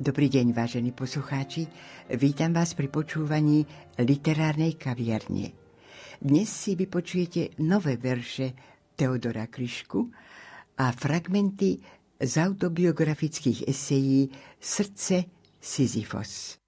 Dobrý deň, vážení poslucháči. Vítam vás pri počúvaní literárnej kaviarne. Dnes si vypočujete nové verše Teodora Kryšku a fragmenty z autobiografických esejí Srdce Sisyfos.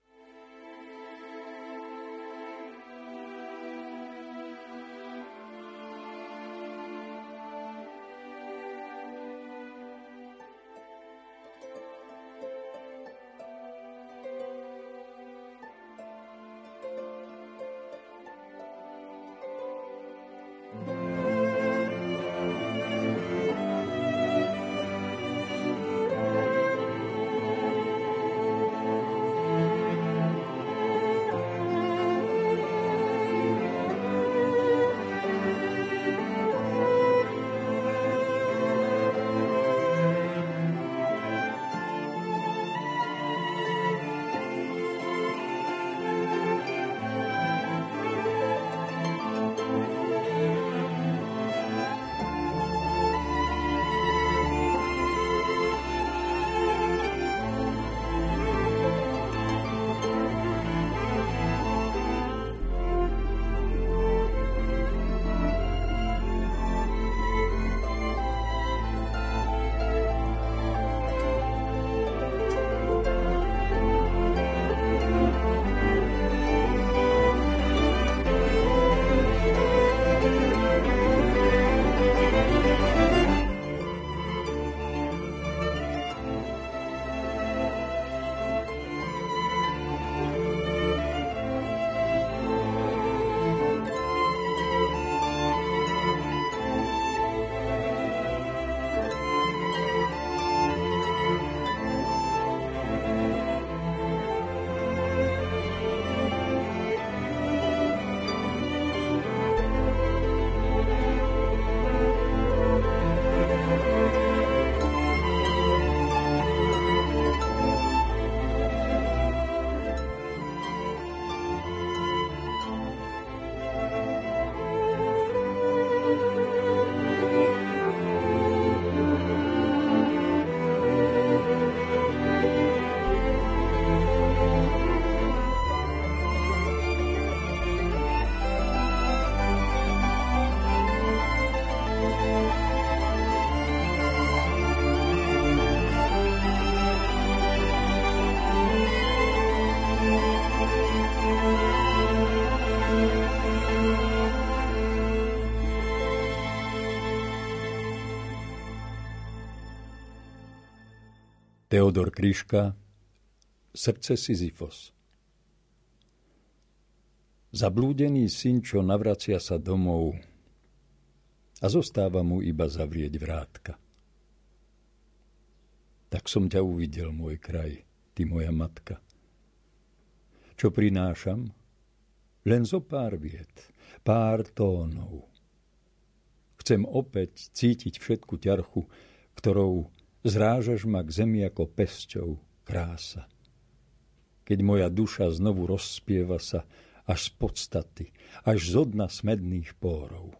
Teodor Kryška Srdce Sisyfos Zablúdený syn, čo navracia sa domov a zostáva mu iba zavrieť vrátka. Tak som ťa uvidel, môj kraj, ty moja matka. Čo prinášam? Len zo pár viet, pár tónov. Chcem opäť cítiť všetku ťarchu, ktorou Zrážaš ma k zemi ako pesťou, krása. Keď moja duša znovu rozspieva sa až z podstaty, až z dna smedných pórov.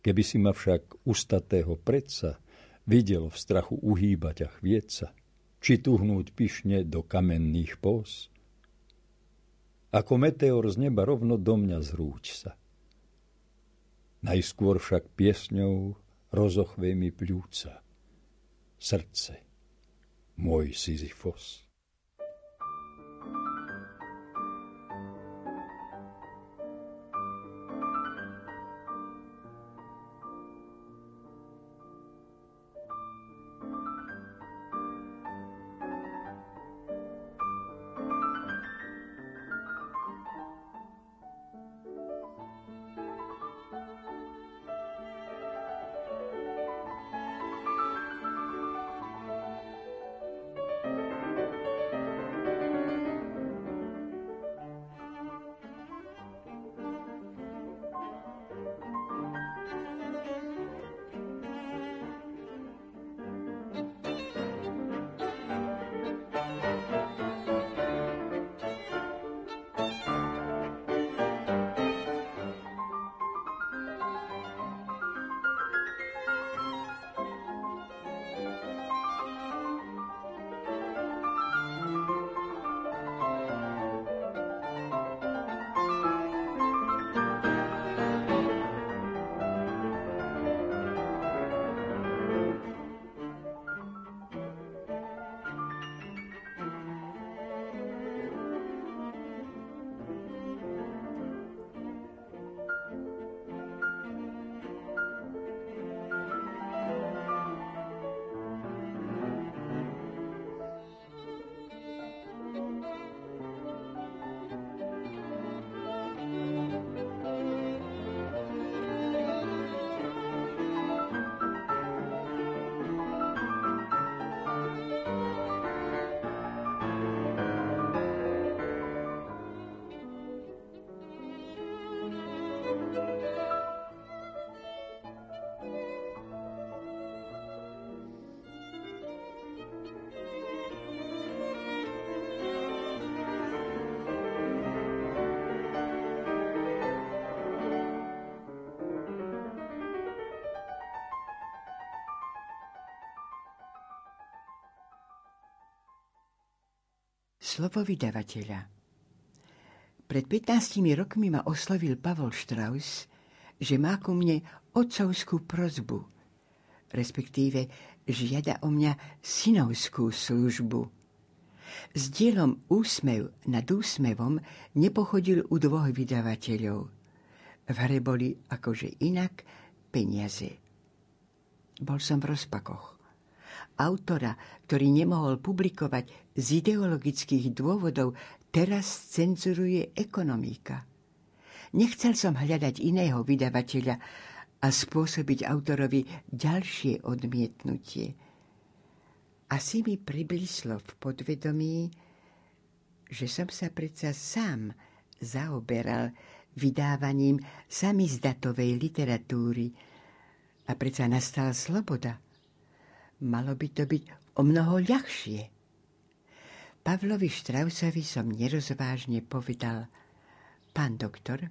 Keby si ma však ustatého predsa videl v strachu uhýbať a chvieť sa, či tuhnúť pyšne do kamenných pós, ako meteor z neba rovno do mňa zrúť sa. Najskôr však piesňou rozochvej mi pľúca. Srdce, môj Sisyfos. Slovo vydavateľa Pred 15 rokmi ma oslovil Pavol Strauss, že má ku mne otcovskú prozbu, respektíve žiada o mňa synovskú službu. S dielom Úsmev nad úsmevom nepochodil u dvoch vydavateľov. V hre boli akože inak peniaze. Bol som v rozpakoch autora, ktorý nemohol publikovať z ideologických dôvodov, teraz cenzuruje ekonomika. Nechcel som hľadať iného vydavateľa a spôsobiť autorovi ďalšie odmietnutie. Asi mi priblíslo v podvedomí, že som sa predsa sám zaoberal vydávaním samizdatovej literatúry a predsa nastal sloboda malo by to byť o mnoho ľahšie. Pavlovi Štrausovi som nerozvážne povedal, pán doktor,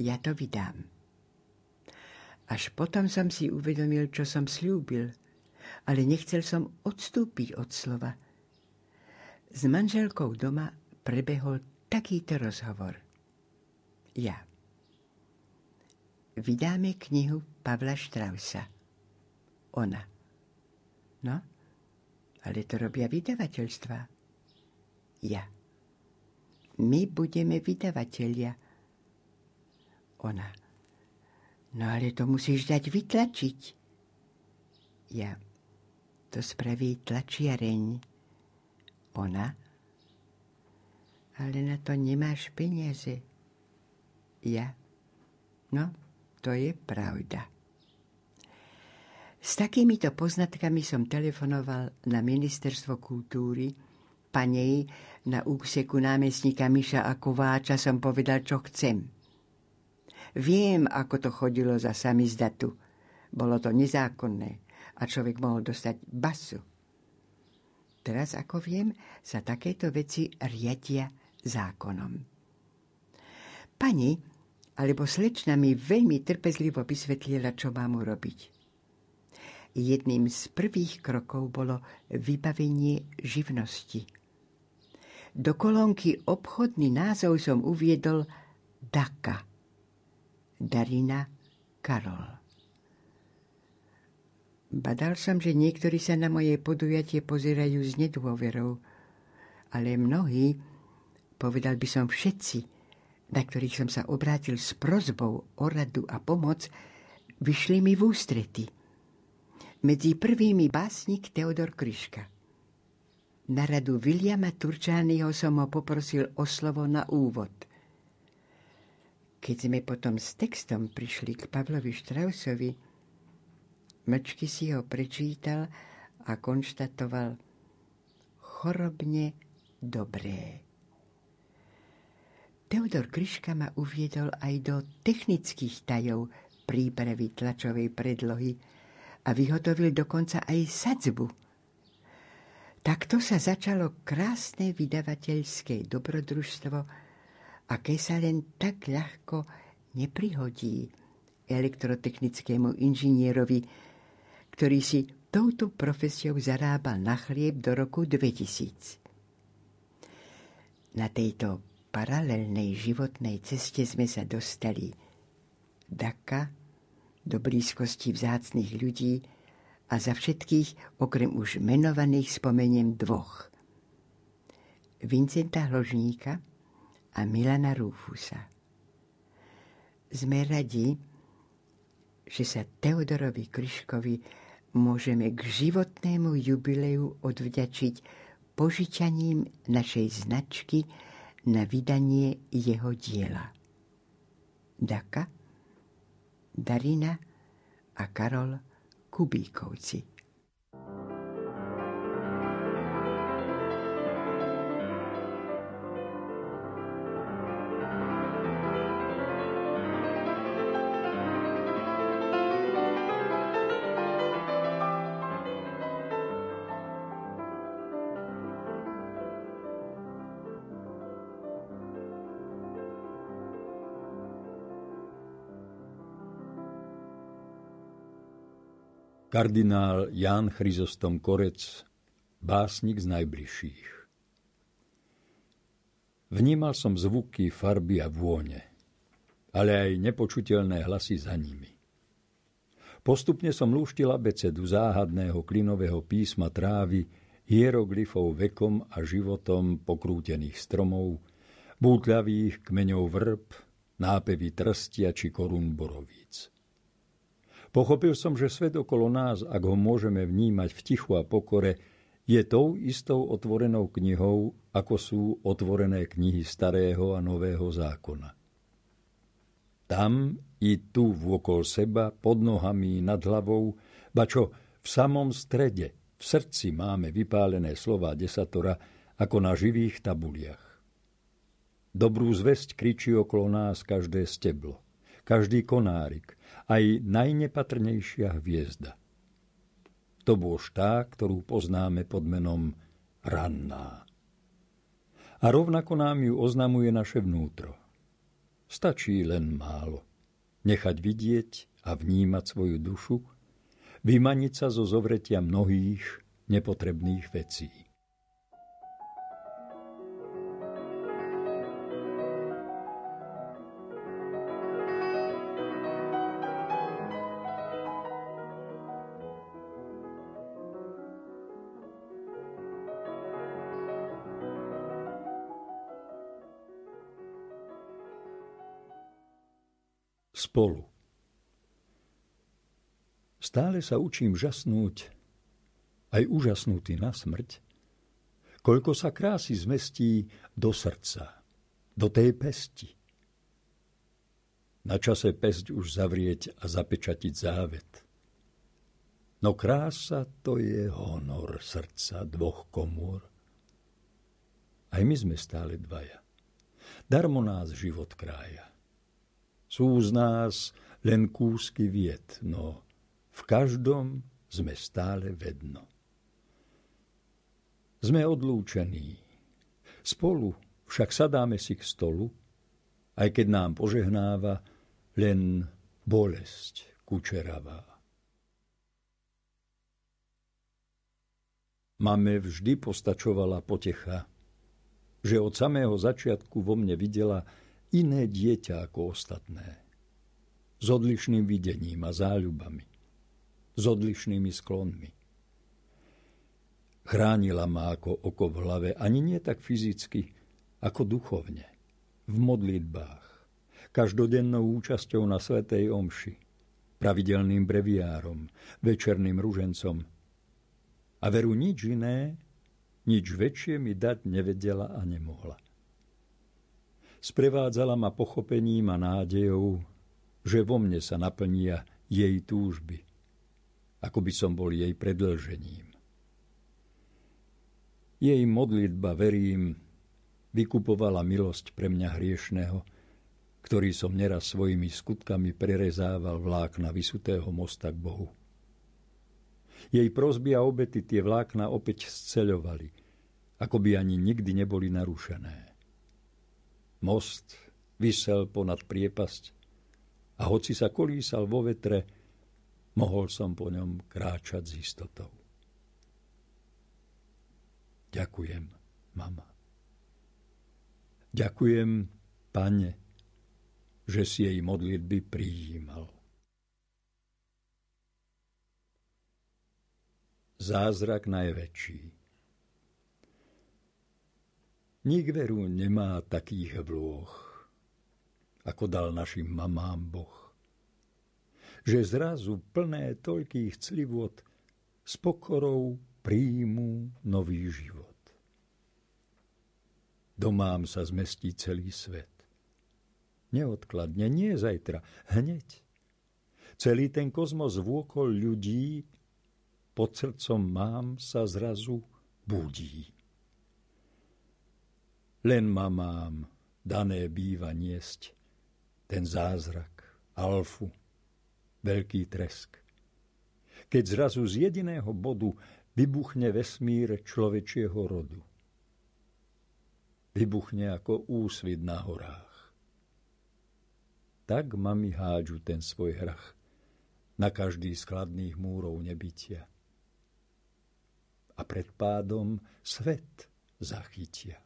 ja to vydám. Až potom som si uvedomil, čo som slúbil, ale nechcel som odstúpiť od slova. S manželkou doma prebehol takýto rozhovor. Ja. Vydáme knihu Pavla Štrausa. Ona. No, ale to robia vydavateľstva. Ja. My budeme vydavatelia. Ona. No ale to musíš dať vytlačiť. Ja. To spraví tlačiareň. Ona. Ale na to nemáš peniaze. Ja. No, to je pravda. S takýmito poznatkami som telefonoval na Ministerstvo kultúry, panej na úseku námestníka Miša a Kováča som povedal, čo chcem. Viem, ako to chodilo za samizdatu. Bolo to nezákonné a človek mohol dostať basu. Teraz, ako viem, sa takéto veci riadia zákonom. Pani alebo slečna mi veľmi trpezlivo vysvetlila, čo mám urobiť. Jedným z prvých krokov bolo vybavenie živnosti. Do kolónky obchodný názov som uviedol Daka. Darina Karol. Badal som, že niektorí sa na moje podujatie pozerajú s nedôverou, ale mnohí, povedal by som všetci, na ktorých som sa obrátil s prozbou o radu a pomoc, vyšli mi v ústrety. Medzi prvými básnik Teodor Kryška. Na radu Viliama Turčányho som ho poprosil o slovo na úvod. Keď sme potom s textom prišli k Pavlovi Štrausovi, mlčky si ho prečítal a konštatoval chorobne dobré. Teodor Kryška ma uviedol aj do technických tajov prípravy tlačovej predlohy, a vyhotovil dokonca aj sadzbu. Takto sa začalo krásne vydavateľské dobrodružstvo, aké sa len tak ľahko neprihodí elektrotechnickému inžinierovi, ktorý si touto profesiou zarábal na chlieb do roku 2000. Na tejto paralelnej životnej ceste sme sa dostali Daka, do blízkosti vzácných ľudí a za všetkých, okrem už menovaných, spomeniem dvoch. Vincenta Hložníka a Milana Rúfusa. Sme radi, že sa Teodorovi Kryškovi môžeme k životnému jubileu odvďačiť požičaním našej značky na vydanie jeho diela. Daka Darina a Karol Kubíkovci. Kardinál Ján Chryzostom Korec, básnik z najbližších. Vnímal som zvuky, farby a vône, ale aj nepočuteľné hlasy za nimi. Postupne som lúštil abecedu záhadného klinového písma trávy, hieroglyfov vekom a životom pokrútených stromov, bútľavých kmeňov vrb, nápevy trstia či korún borovíc. Pochopil som, že svet okolo nás, ak ho môžeme vnímať v tichu a pokore, je tou istou otvorenou knihou, ako sú otvorené knihy starého a nového zákona. Tam i tu vôkol seba, pod nohami, nad hlavou, ba čo v samom strede, v srdci máme vypálené slova desatora, ako na živých tabuliach. Dobrú zväzť kričí okolo nás každé steblo, každý konárik, aj najnepatrnejšia hviezda – to tá, ktorú poznáme pod menom ranná. A rovnako nám ju oznamuje naše vnútro. Stačí len málo. Nechať vidieť a vnímať svoju dušu, vymaniť sa zo zovretia mnohých nepotrebných vecí. Spolu. Stále sa učím žasnúť, aj úžasnutý na smrť, koľko sa krásy zmestí do srdca, do tej pesti. Na čase pesť už zavrieť a zapečatiť závet. No krása to je honor srdca dvoch komôr. Aj my sme stále dvaja. Darmo nás život krája. Sú z nás len kúsky viet, no v každom sme stále vedno. Sme odlúčení. Spolu však sadáme si k stolu, aj keď nám požehnáva len bolesť kučeravá. Mame vždy postačovala potecha, že od samého začiatku vo mne videla iné dieťa ako ostatné. S odlišným videním a záľubami. S odlišnými sklonmi. Chránila ma ako oko v hlave, ani nie tak fyzicky, ako duchovne. V modlitbách, každodennou účasťou na Svetej Omši, pravidelným breviárom, večerným ružencom. A veru nič iné, nič väčšie mi dať nevedela a nemohla. Sprevádzala ma pochopením a nádejou, že vo mne sa naplnia jej túžby, ako by som bol jej predlžením. Jej modlitba, verím, vykupovala milosť pre mňa hriešného, ktorý som neraz svojimi skutkami prerezával vlákna vysutého mosta k Bohu. Jej prozby a obety tie vlákna opäť sceľovali, ako by ani nikdy neboli narušené. Most vysel ponad priepasť a hoci sa kolísal vo vetre, mohol som po ňom kráčať s istotou. Ďakujem, mama. Ďakujem, pane, že si jej modlitby prijímal. Zázrak najväčší. Nik veru nemá takých vlôch, ako dal našim mamám Boh. Že zrazu plné toľkých clivot s pokorou príjmu nový život. Domám sa zmestí celý svet. Neodkladne, nie zajtra, hneď. Celý ten kozmos vôkol ľudí pod srdcom mám sa zrazu budí. Len ma mám dané býva niesť ten zázrak, alfu, veľký tresk. Keď zrazu z jediného bodu vybuchne vesmír človečieho rodu. Vybuchne ako úsvit na horách. Tak mami hádžu ten svoj hrach na každý z múrov nebytia. A pred pádom svet zachytia.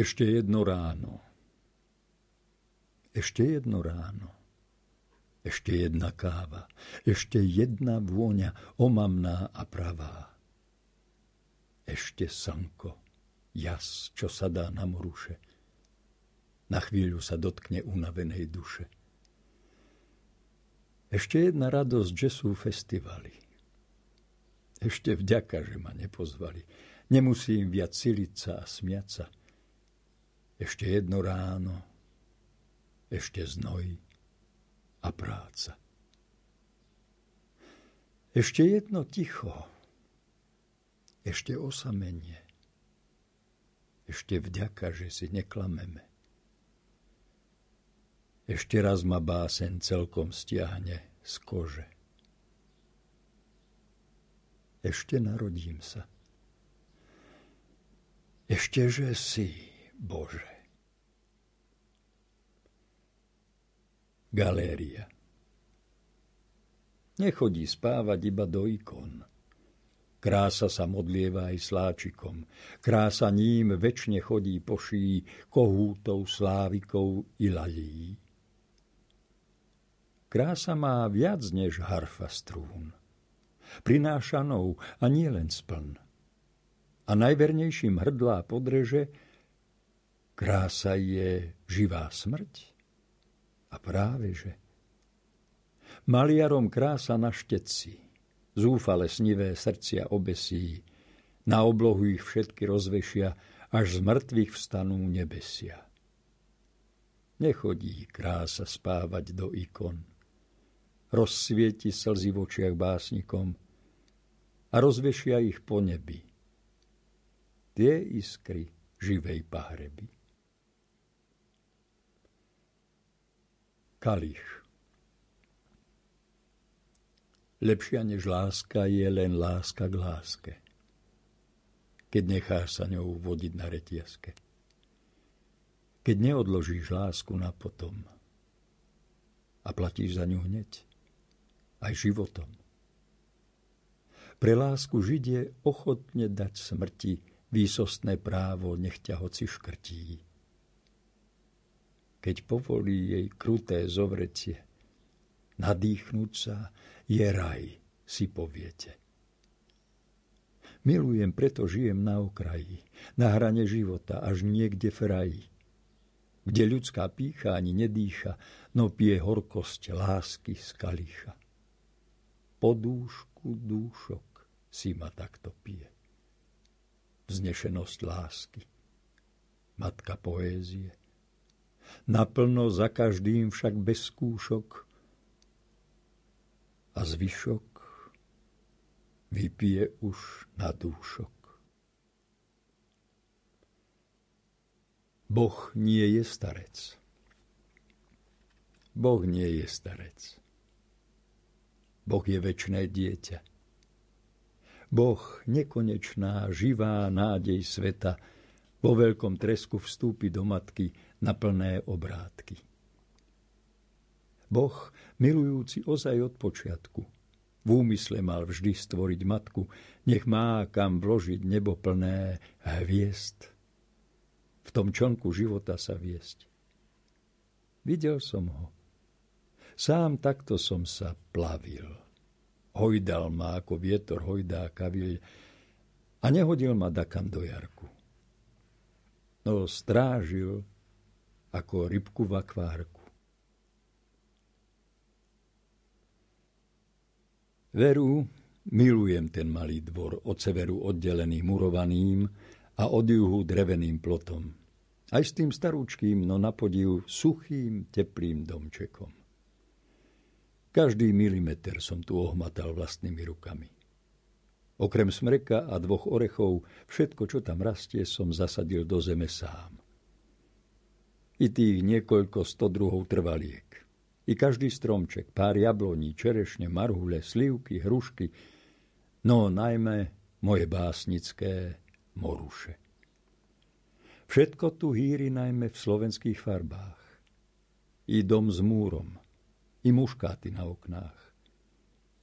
Ešte jedno ráno. Ešte jedno ráno. Ešte jedna káva. Ešte jedna vôňa, omamná a pravá. Ešte slnko, jas, čo sa dá na moruše. Na chvíľu sa dotkne unavenej duše. Ešte jedna radosť, že sú festivaly. Ešte vďaka, že ma nepozvali. Nemusím viac siliť sa a smiať sa ešte jedno ráno, ešte znoj a práca. Ešte jedno ticho, ešte osamenie, ešte vďaka, že si neklameme. Ešte raz ma básen celkom stiahne z kože. Ešte narodím sa. Ešte, že si Bože. Galéria Nechodí spávať iba do ikon. Krása sa modlieva aj sláčikom. Krása ním väčšine chodí po šíji kohútov, slávikov i lalí. Krása má viac než harfa strún. Prináša nov a nie len spln. A najvernejším hrdlá podreže Krása je živá smrť. A práve že. Maliarom krása na šteci, zúfale snivé srdcia obesí, na oblohu ich všetky rozvešia, až z mŕtvych vstanú nebesia. Nechodí krása spávať do ikon, rozsvieti slzy v očiach básnikom a rozvešia ich po nebi. Tie iskry živej pahreby. Kalich. Lepšia než láska je len láska k láske, keď necháš sa ňou vodiť na retiaske. Keď neodložíš lásku na potom a platíš za ňu hneď, aj životom. Pre lásku žiť je ochotne dať smrti výsostné právo, nech ťa hoci škrtí keď povolí jej kruté zovretie. Nadýchnúť sa je raj, si poviete. Milujem, preto žijem na okraji, na hrane života, až niekde v raji, kde ľudská pícha ani nedýcha, no pije horkosť lásky z kalicha. Po dúšku dúšok si ma takto pije. Vznešenosť lásky, matka poézie, naplno za každým však bez skúšok. A zvyšok vypije už na dúšok. Boh nie je starec. Boh nie je starec. Boh je väčšné dieťa. Boh nekonečná, živá nádej sveta, vo veľkom tresku vstúpi do matky na plné obrátky. Boh, milujúci ozaj od počiatku, v úmysle mal vždy stvoriť matku, nech má kam vložiť nebo plné hviezd. V tom čonku života sa viesť. Videl som ho. Sám takto som sa plavil. Hojdal ma ako vietor hojdá kaviľ a nehodil ma dakam do jarku. No strážil ako rybku v akvárku. Veru, milujem ten malý dvor, od severu oddelený murovaným a od juhu dreveným plotom. Aj s tým starúčkým, no na podiv suchým, teplým domčekom. Každý milimeter som tu ohmatal vlastnými rukami. Okrem smreka a dvoch orechov, všetko, čo tam rastie, som zasadil do zeme sám. I tých niekoľko sto druhov trvaliek. I každý stromček, pár jabloní, čerešne, marhule, slivky, hrušky, no najmä moje básnické moruše. Všetko tu hýri najmä v slovenských farbách. I dom s múrom, i muškáty na oknách,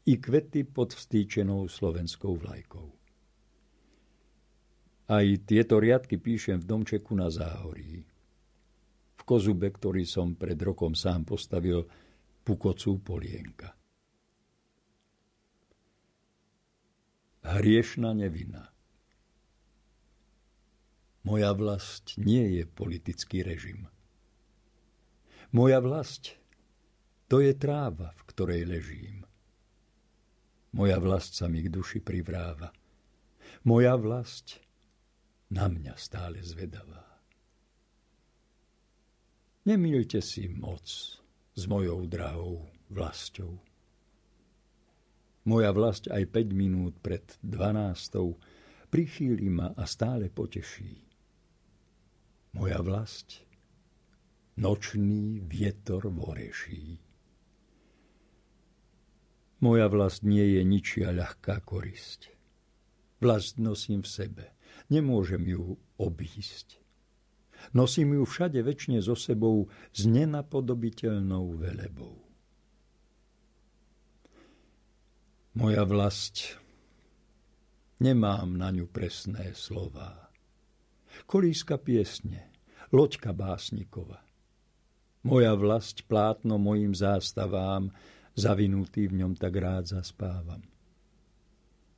i kvety pod vstýčenou slovenskou vlajkou. Aj tieto riadky píšem v domčeku na záhorí. Kozube, ktorý som pred rokom sám postavil, pukocú polienka. Hriešna nevina. Moja vlast nie je politický režim. Moja vlast to je tráva, v ktorej ležím. Moja vlast sa mi k duši privráva. Moja vlast na mňa stále zvedavá. Nemýlte si moc s mojou drahou vlastou. Moja vlast aj 5 minút pred 12. prichýli ma a stále poteší. Moja vlast nočný vietor voreší. Moja vlast nie je ničia ľahká korisť. Vlast nosím v sebe. Nemôžem ju obísť. Nosím ju všade väčšine so sebou s nenapodobiteľnou velebou. Moja vlast, nemám na ňu presné slová kolíska piesne, loďka básnikova. Moja vlast plátno mojim zástavám, zavinutý v ňom tak rád zaspávam.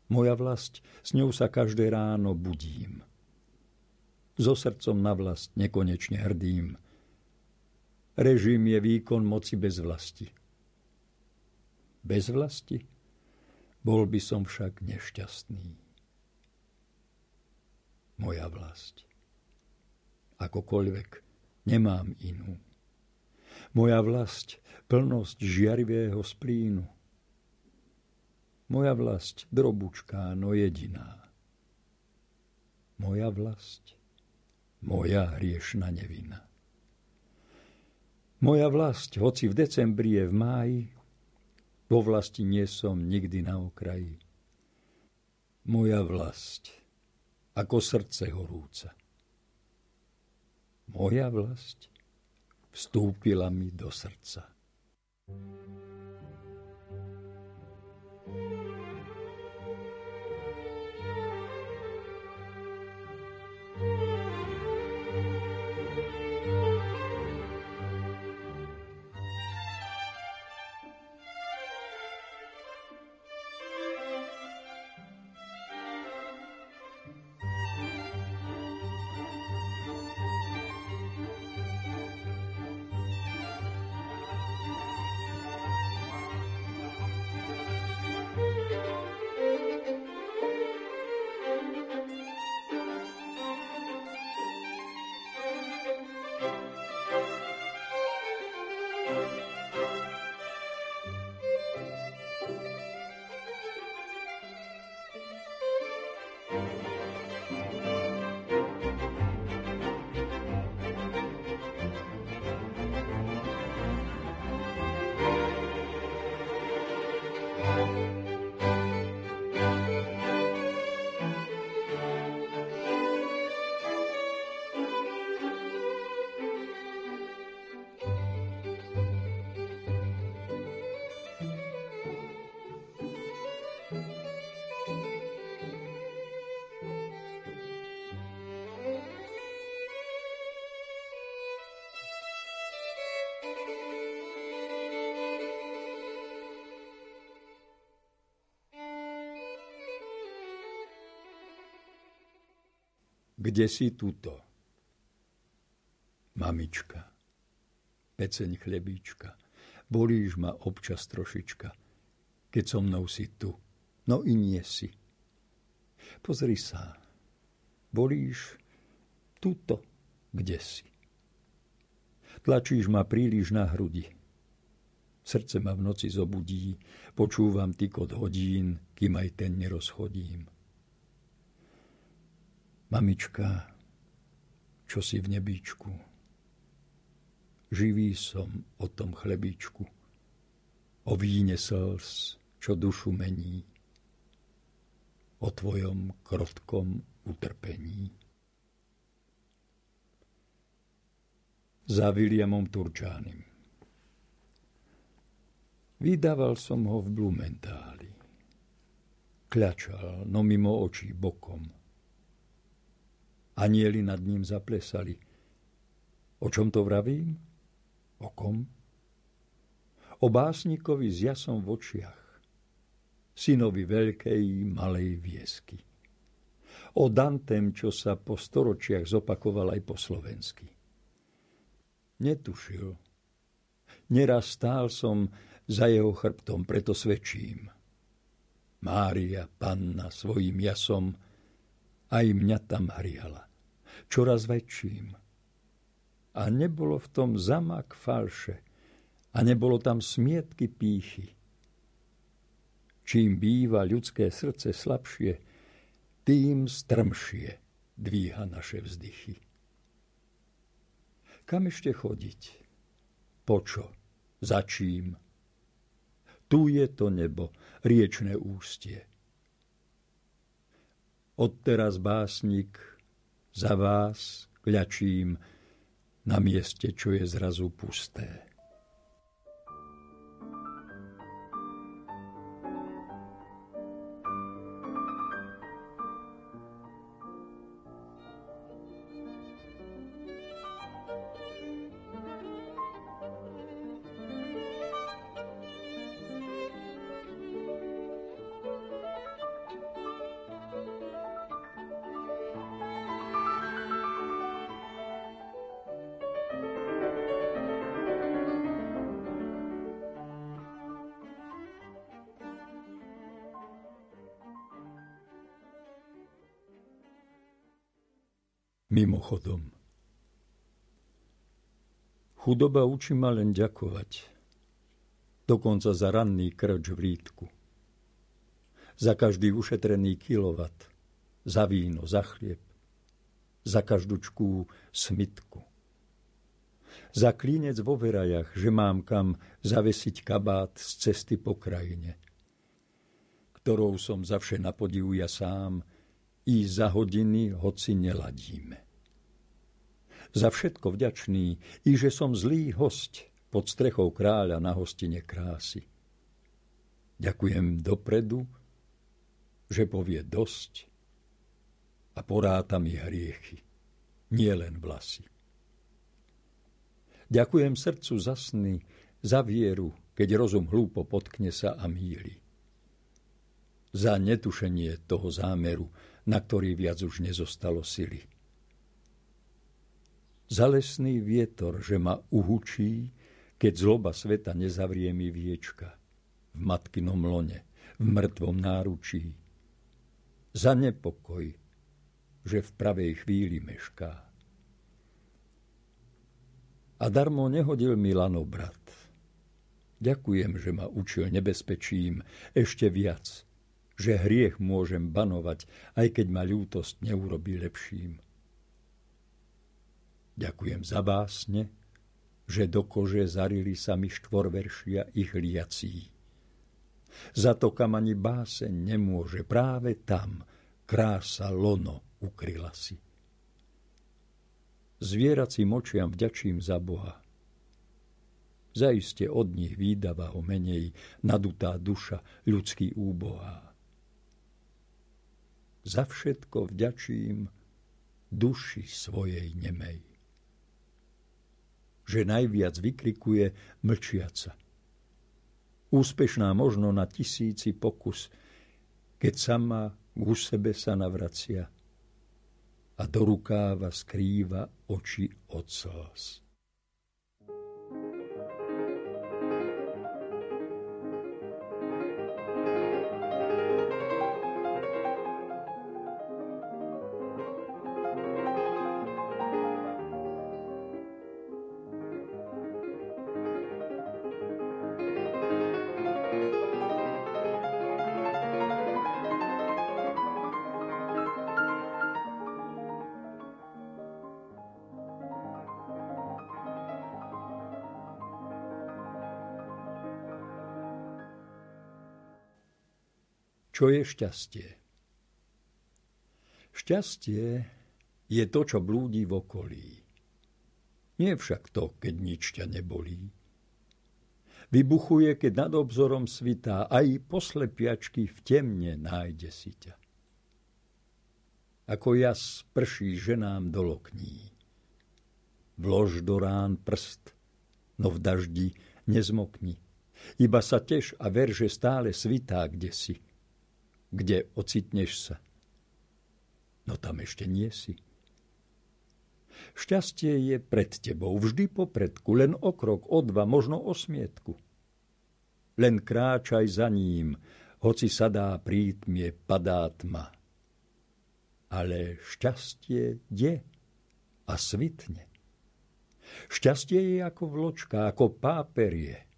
Moja vlast, s ňou sa každé ráno budím. So srdcom na vlast nekonečne hrdým. Režim je výkon moci bez vlasti. Bez vlasti? Bol by som však nešťastný. Moja vlast akokoľvek, nemám inú. Moja vlast, plnosť žiarivého splínu. Moja vlast, drobučká, no jediná. Moja vlast, moja hriešna nevina. Moja vlast, hoci v decembri je v máji, vo vlasti nie som nikdy na okraji. Moja vlast, ako srdce horúca moja vlast vstúpila mi do srdca. Kde si tuto? Mamička, peceň chlebíčka, bolíš ma občas trošička, keď so mnou si tu, no i nie si. Pozri sa, bolíš tuto, kde si. Tlačíš ma príliš na hrudi. Srdce ma v noci zobudí, počúvam tykot hodín, kým aj ten nerozchodím. Mamička, čo si v nebíčku, živý som o tom chlebíčku, o víne slz, čo dušu mení, o tvojom krotkom utrpení. Za Williamom Turčánim Vydával som ho v Blumentáli. Kľačal, no mimo očí bokom. Anieli nad ním zaplesali. O čom to vravím? O kom? O básnikovi s jasom v očiach. Synovi veľkej, malej viesky. O Dantem, čo sa po storočiach zopakoval aj po slovensky. Netušil. Neraz stál som za jeho chrbtom, preto svedčím. Mária, panna, svojim jasom aj mňa tam hriala, čoraz väčším. A nebolo v tom zamak falše, a nebolo tam smietky pýchy. Čím býva ľudské srdce slabšie, tým strmšie dvíha naše vzdychy. Kam ešte chodiť? Počo? Za čím? Tu je to nebo, riečné ústie. Odteraz básnik za vás kľačím na mieste, čo je zrazu pusté. Mimochodom. Chudoba učí ma len ďakovať. Dokonca za ranný krč v rítku. Za každý ušetrený kilovat. Za víno, za chlieb. Za každúčkú smitku. Za klínec vo verajach, že mám kam zavesiť kabát z cesty po krajine, ktorou som zavše na podivu ja sám, i za hodiny, hoci neladíme. Za všetko vďačný, i že som zlý host pod strechou kráľa na hostine krásy. Ďakujem dopredu, že povie dosť a poráta mi hriechy, nie len vlasy. Ďakujem srdcu za sny, za vieru, keď rozum hlúpo potkne sa a míli. Za netušenie toho zámeru, na ktorý viac už nezostalo sily. Zalesný vietor, že ma uhučí, keď zloba sveta nezavrie mi viečka v matkinom lone, v mŕtvom náručí. Za nepokoj, že v pravej chvíli mešká. A darmo nehodil mi lano brat. Ďakujem, že ma učil nebezpečím ešte viac – že hriech môžem banovať, aj keď ma ľútosť neurobí lepším. Ďakujem za básne, že do kože zarili sa mi štvorveršia ich liací. Za to, kam ani báseň nemôže, práve tam krása lono ukryla si. Zvieracím očiam vďačím za Boha. Zaiste od nich výdava ho menej nadutá duša ľudský úbohá za všetko vďačím duši svojej nemej. Že najviac vykrikuje mlčiaca. Úspešná možno na tisíci pokus, keď sama u sebe sa navracia a do rukáva skrýva oči od slz. Čo je šťastie? Šťastie je to, čo blúdi v okolí. Nie však to, keď nič ťa nebolí. Vybuchuje, keď nad obzorom svitá, aj poslepiačky v temne nájde si ťa. Ako jas prší ženám do lokní. Vlož do rán prst, no v daždi nezmokni. Iba sa teš a ver, že stále svitá kde si. Kde ocitneš sa. No tam ešte nie si. Šťastie je pred tebou, vždy popredku, len o krok, o dva, možno o smietku. Len kráčaj za ním, hoci sadá prítmie, padá tma. Ale šťastie je a svitne. Šťastie je ako vločka, ako páperie.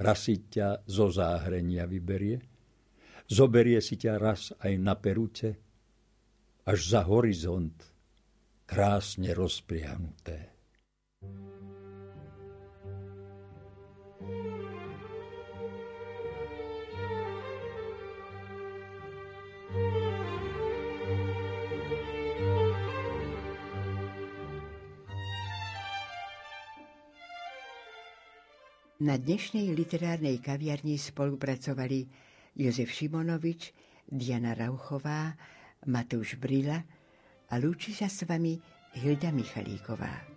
Raz ťa zo záhrenia vyberie, zoberie si ťa raz aj na perute, až za horizont krásne rozpriahnuté. Na dnešnej literárnej kaviarni spolupracovali Jozef Šimonovič, Diana Rauchová, Matúš Brila a lúči sa s vami Hilda Michalíková.